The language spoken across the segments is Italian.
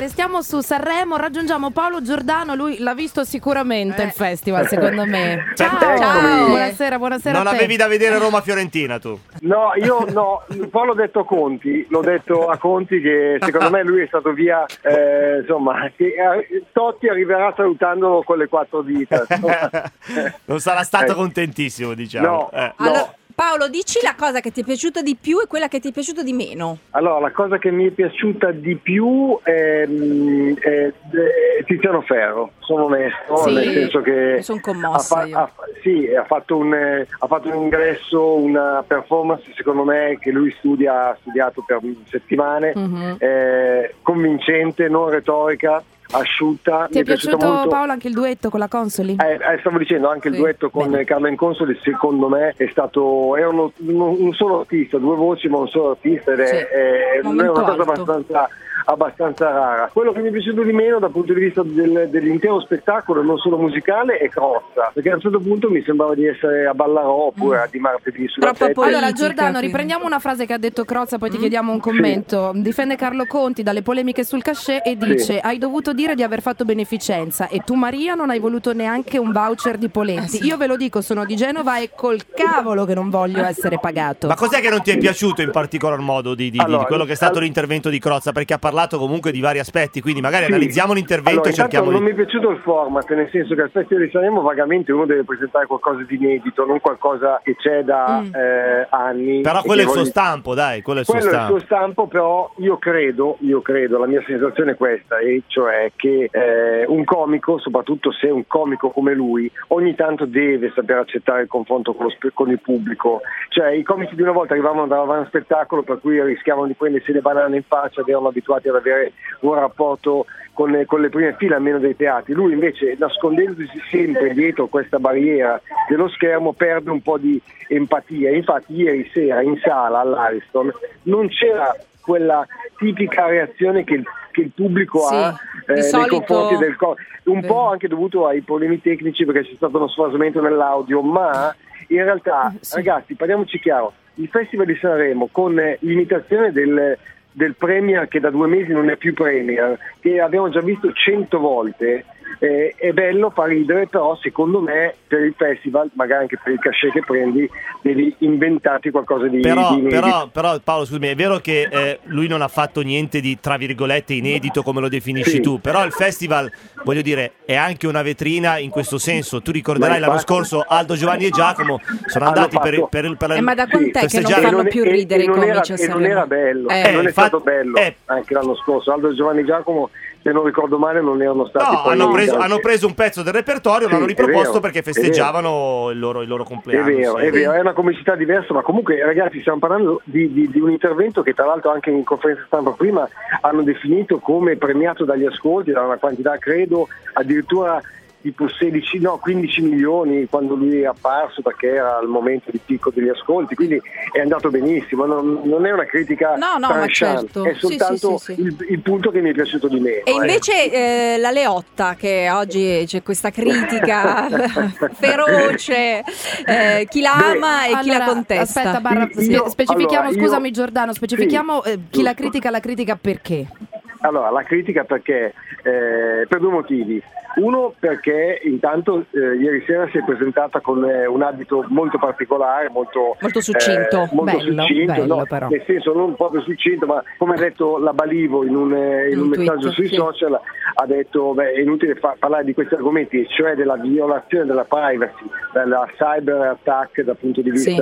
Restiamo su Sanremo, raggiungiamo Paolo Giordano, lui l'ha visto sicuramente il festival secondo me. Ciao, Eccomi. buonasera, buonasera Non a te. avevi da vedere Roma-Fiorentina tu. No, io no, poi l'ho detto a Conti, l'ho detto a Conti che secondo me lui è stato via, eh, insomma, che, eh, Totti arriverà salutandolo con le quattro dita. non sarà stato Eh. contentissimo, diciamo. No. Eh. No. Allora, Paolo, dici la cosa che ti è piaciuta di più e quella che ti è piaciuta di meno. Allora, la cosa che mi è piaciuta di più è, è- è Tiziano Ferro, sono onesto, Sì. nel senso che Sono commossa ha, ha- sì, ha fatto, un, ha fatto un ingresso, una performance secondo me che lui studia, ha studiato per settimane, Mhm. eh, convincente, non retorica, asciutta. Ti è Mi piaciuto piaciuto molto. Paolo anche il duetto con la Consoli? Eh, eh, stavo dicendo anche il Sì, duetto con bene. Carmen Consoli secondo me è stato è uno- un solo artista due voci ma un solo artista ed è, Sì, è- è una cosa alto. abbastanza, abbastanza rara quello che mi è piaciuto di meno dal punto di vista del- dell'intero spettacolo non solo musicale è Crozza perché a un certo punto mi sembrava di essere a Ballarò oppure a di martedì sulla Troppo sette. Allora Giordano, riprendiamo una frase che ha detto Crozza, Mm. poi ti chiediamo un commento. Difende Carlo Conti dalle polemiche sul cachet e dice hai dovuto dire di aver fatto beneficenza e tu Maria non hai voluto neanche un voucher di Poletti. Io ve lo dico, sono di Genova e col cavolo che non voglio essere pagato. Ma cos'è che non ti è piaciuto in particolar modo di, di- di Allora, quello che è stato all- l'intervento di Crozza? Perché ha parlato comunque di vari aspetti, quindi magari Sì. analizziamo l'intervento Allora, e cerchiamo intanto di... non mi è piaciuto il format, nel senso che al Festival di Sanremo vagamente uno deve presentare qualcosa di inedito, non qualcosa che c'è da Mm. eh, anni. Però quello è il suo voglio- stampo, dai, quello è il suo Quello è il stampo. suo stampo, però io credo, io credo, la mia sensazione è questa, e cioè che eh, un comico, soprattutto se è un comico come lui, ogni tanto deve saper accettare il confronto con, spe- con il pubblico. Cioè i comici di una volta arrivavano da un spettacolo per cui rischiavano di prendersi le banane in faccia erano abituati ad avere un rapporto con, con le prime file almeno dei teatri. Lui invece nascondendosi sempre dietro questa barriera dello schermo perde un po' di empatia. Infatti ieri sera in sala all'Ariston non c'era quella tipica reazione che il, che il pubblico Sì, ha eh, nei solito- confronti del co- un Vero. po' anche dovuto ai problemi tecnici perché c'è stato uno sfasamento nell'audio, ma in realtà, Eh, sì. ragazzi, parliamoci chiaro, il Festival di Sanremo con eh, l'imitazione del, del Premier che da due mesi non è più Premier, che abbiamo già visto cento volte, eh, è bello, fa ridere, però secondo me per il festival, magari anche per il cachet che prendi, devi inventarti qualcosa di, Però, di inedito. però, però, Paolo, scusami, è vero che eh, lui non ha fatto niente di tra virgolette inedito come lo definisci Sì. tu, però il festival, voglio dire, è anche una vetrina in questo senso. Tu ricorderai l'anno scorso Aldo Giovanni e Giacomo sono andati per, per, per, Eh, ma da Sì, quant'è che non festeggiare- fanno non- più e- ridere e i non comici e non era bello, Eh. non è infatti- stato bello eh. anche l'anno scorso. Aldo e Giovanni Giacomo, se non ricordo male, non erano stati No, hanno preso, hanno preso un pezzo del repertorio, Sì, l'hanno è riproposto perché è festeggiavano il loro, il loro È compleanno. vero, sì. è vero, è una comicità diversa, ma comunque ragazzi stiamo parlando di, di- di un intervento che tra l'altro anche in conferenza stampa prima hanno definito come premiato dagli ascolti, da una quantità credo addirittura tipo 16, no 15 milioni quando lui è apparso perché era al momento di picco degli ascolti, quindi è andato benissimo, non, non è una critica No, no, ma certo. è soltanto sì, sì, sì. Il, il punto che mi è piaciuto di meno. E eh. invece eh, la Leotta, che oggi c'è questa critica feroce, eh, chi la ama e chi la Allora, contesta. Aspetta, Barra, Io- spe- specifichiamo, allora, io- scusami Giordano, specifichiamo eh, chi la critica, la critica perché? Allora, la critica perché? Eh, per due motivi. Uno perché intanto eh, ieri sera si è presentata con eh, un abito molto particolare, molto, Molto succinto. eh, molto Bello, succinto, bello no, nel senso non proprio succinto, ma come ha detto la Balivo in un, eh, in Un un tweet, messaggio sui sì. social, ha detto beh, è inutile fa- parlare di questi argomenti, cioè della violazione della privacy, della cyber attack dal punto di Sì.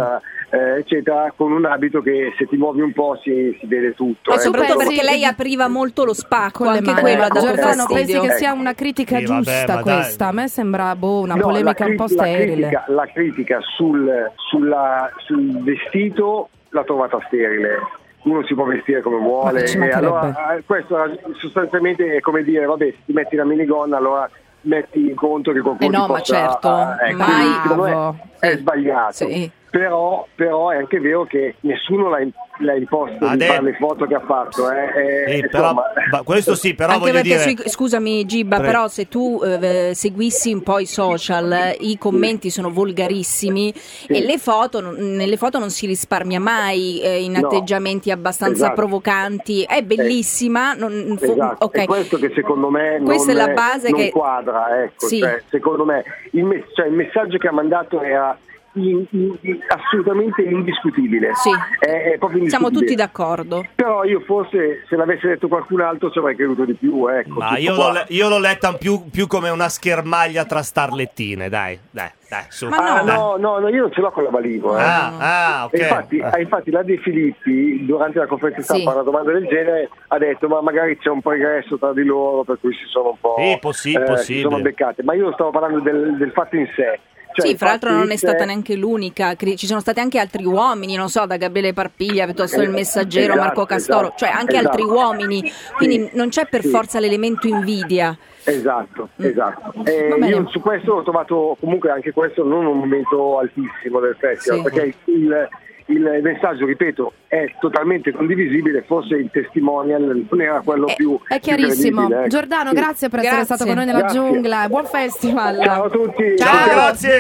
Eh, eccetera, con un abito che se ti muovi un po' si, si vede tutto. Ma eh. soprattutto perché lei apriva molto lo spacco, anche mani. quello ha Ecco, dato Giordano, pensi che sia una critica Sì, vabbè, giusta dai. questa? A me sembra boh, una No, polemica la un po' cri- la sterile. critica, la critica sul, sulla- sul vestito l'ha trovata sterile. Uno si può vestire come vuole. E allora, eh, questo sostanzialmente è come dire, vabbè, se ti metti la minigonna, allora metti in conto che qualcuno Eh no, ti ma possa- certo, ah, ecco, mai- Bravo. è Sì. sbagliato. Sì. Però, però è anche vero che nessuno l'ha, l'ha imposto Ha di fare le foto che ha fatto. Eh, eh, Sì, però, insomma, ma questo sì, però Anche voglio dire... sui- scusami Gibba, Pre- però se tu eh, seguissi un po' i social, eh, i commenti sono volgarissimi e le foto, nelle foto non si risparmia mai eh, in No. atteggiamenti abbastanza Esatto. provocanti. È bellissima, non- fo- Esatto, ok. è questo che secondo me Questa non, è la base non che- quadra, ecco, Sì. cioè, secondo me il, me- cioè, il messaggio che ha mandato era in- in- in- assolutamente indiscutibile. Sì. È, è proprio Siamo indiscutibile. tutti d'accordo. Però io forse se l'avesse detto qualcun altro ci avrei creduto di più. Ecco, Ma io l'ho, le- io l'ho letta più, più come una schermaglia tra starlettine, dai, dai, dai, su. Ma Ah, dai. no, no, no, io non ce l'ho con la Valivo. Eh. Ah, ah, ok. E infatti, Ah. ah, infatti la De Filippi durante la conferenza Sì. stampa una domanda del genere ha detto ma magari c'è un pregresso tra di loro per cui si sono un po' Sì, possi- eh, si sono beccate ma io stavo parlando del, del fatto in sé Cioè, sì, fra l'altro non è stata neanche l'unica, ci sono stati anche altri uomini, non so, da Gabriele Parpiglia piuttosto il Eh, messaggero esatto, Marco Castoro, esatto, cioè anche esatto. altri uomini, quindi non c'è per Sì. forza l'elemento invidia. Esatto, esatto. Eh, Mm. Va bene. io su questo ho trovato comunque anche questo non un momento altissimo del festival, Sì. perché il, il messaggio, ripeto, è totalmente condivisibile, forse il testimonial non era quello È, più è più chiarissimo. credibile, ecco. Giordano, Sì. grazie per essere Grazie. stato con noi nella Grazie. giungla. Buon festival. Ciao a tutti. Ciao, grazie.